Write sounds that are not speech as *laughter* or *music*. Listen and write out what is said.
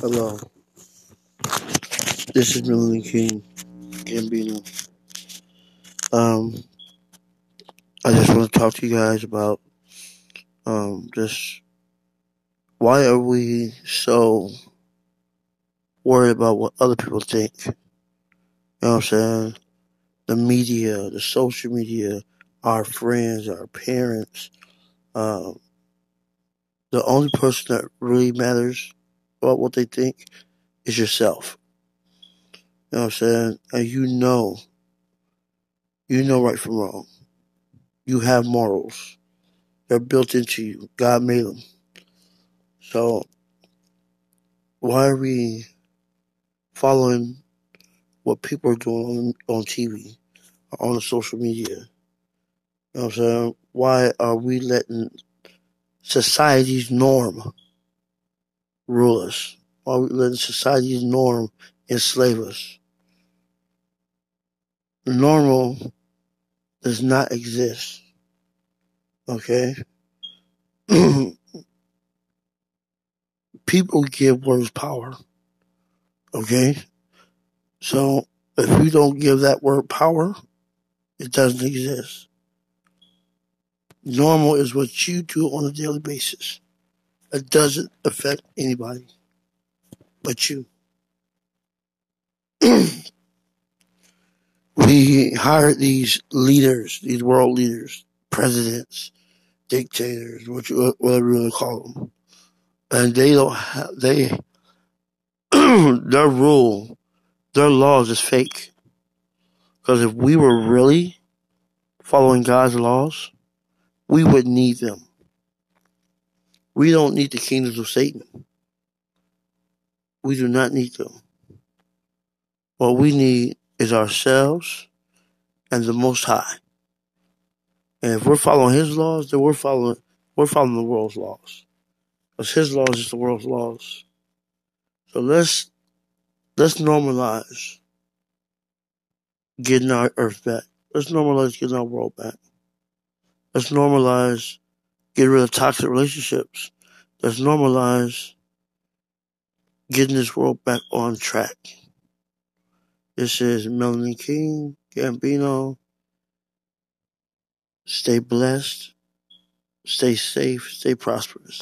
Hello, this is Melanie King Gambino. Um, I just want to talk to you guys about um just why are we so worried about what other people think? You know what I'm saying? The media, the social media, our friends, our parents. Um, the only person that really matters about what they think is yourself. You know what I'm saying? And you know, you know right from wrong. You have morals. They're built into you. God made them. So why are we following what people are doing on, on TV, on the social media? You know what I'm saying? Why are we letting society's norm rule us? Why are we letting society's norm enslave us? Normal does not exist. Okay? *clears throat* People give words power. Okay? So if you don't give that word power, it doesn't exist. Normal is what you do on a daily basis. It doesn't affect anybody but you. *clears throat* we hire these leaders, these world leaders, presidents, dictators, what whatever you want to call them, and they don't have they *clears throat* their rule, their laws is fake. Because if we were really following God's laws, we wouldn't need them. We don't need the kingdoms of Satan. We do not need them. What we need is ourselves and the Most High. And if we're following His laws, then we're following we're following the world's laws. Because His laws is the world's laws. So let's let's normalize getting our earth back. Let's normalize getting our world back. Let's normalize getting rid of toxic relationships. Let's normalize getting this world back on track. This is Melanie King, Gambino. Stay blessed, stay safe, stay prosperous.